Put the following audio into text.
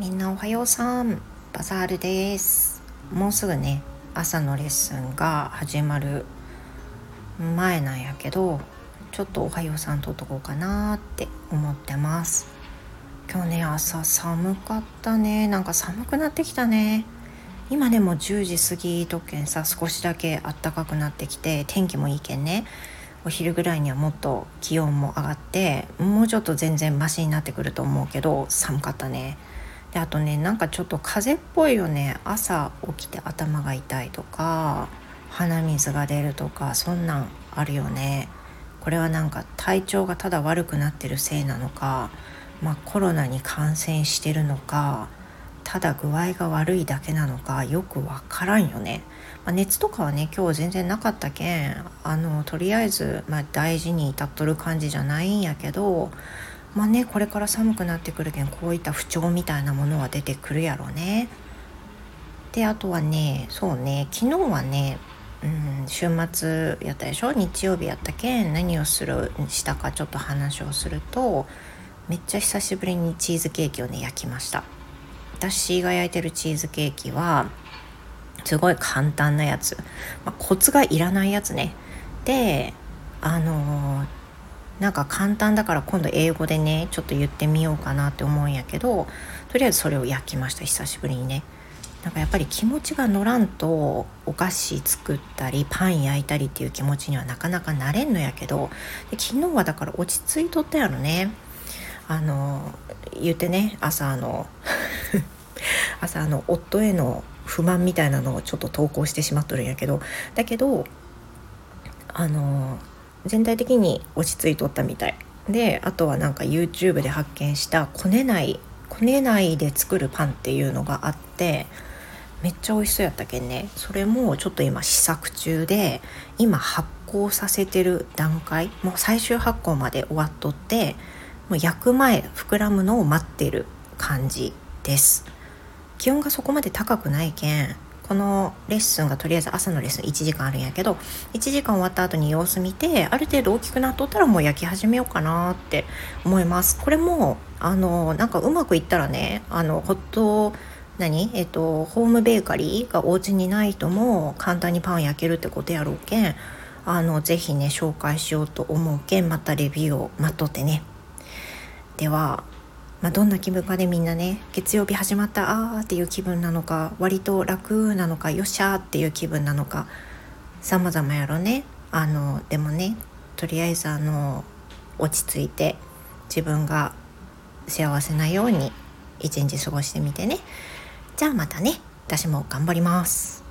みんなおはようさん。バザールです。もうすぐね朝のレッスンが始まる前なんやけどちょっとおはようさんとっとこうかなって思ってます。今日ね朝寒かったね。なんか寒くなってきたね。今でも10時過ぎとけんさ少しだけあったかくなってきて天気もいいけんね。お昼ぐらいにはもっと気温も上がってもうちょっと全然マシになってくると思うけど寒かったね。であとねなんかちょっと風邪っぽいよね。朝起きて頭が痛いとか鼻水が出るとかそんなんあるよね。これはなんか体調がただ悪くなってるせいなのか、まあ、コロナに感染してるのかただ具合が悪いだけなのかよくわからんよね、まあ、熱とかはね今日全然なかったけんあのとりあえず、まあ、大事に至っとる感じじゃないんやけどまあねこれから寒くなってくるけんこういった不調みたいなものは出てくるやろうね。であとはねそうね昨日はねうん、週末やったでしょ？日曜日やったけん何をするしたかちょっと話をするとめっちゃ久しぶりにチーズケーキをね焼きました。私が焼いてるチーズケーキはすごい簡単なやつ、まあ、コツがいらないやつね。であのー、なんか簡単だから今度英語でねちょっと言ってみようかなって思うんやけどとりあえずそれを焼きました久しぶりにね。なんかやっぱり気持ちが乗らんとお菓子作ったりパン焼いたりっていう気持ちにはなかなかなれんのやけどで昨日はだから落ち着いとったやろね。あの言ってね朝あの 朝あの夫への不満みたいなのをちょっと投稿してしまっとるんやけど。だけどあの全体的に落ち着いとったみたい。であとはなんか YouTube で発見したこねないこねないで作るパンっていうのがあってめっちゃ美味しそうやったけんね。それもちょっと今試作中で今発酵させてる段階もう最終発酵まで終わっとってもう焼く前膨らむのを待ってる感じです。気温がそこまで高くないけんこのレッスンがとりあえず朝のレッスン1時間あるんやけど1時間終わった後に様子見てある程度大きくなっとったらもう焼き始めようかなって思います。これもあのなんかうまくいったらねあのホット何？えっとホームベーカリーがお家にない人も簡単にパン焼けるってことやろうけんあのぜひね紹介しようと思うけんまたレビューを待っとってね。では、まあ、どんな気分かでみんなね月曜日始まったあーっていう気分なのか割と楽なのかよっしゃーっていう気分なのか様々やろね。あのでもねとりあえずあの落ち着いて自分が幸せなように一日過ごしてみてね。じゃあまたね。私も頑張ります。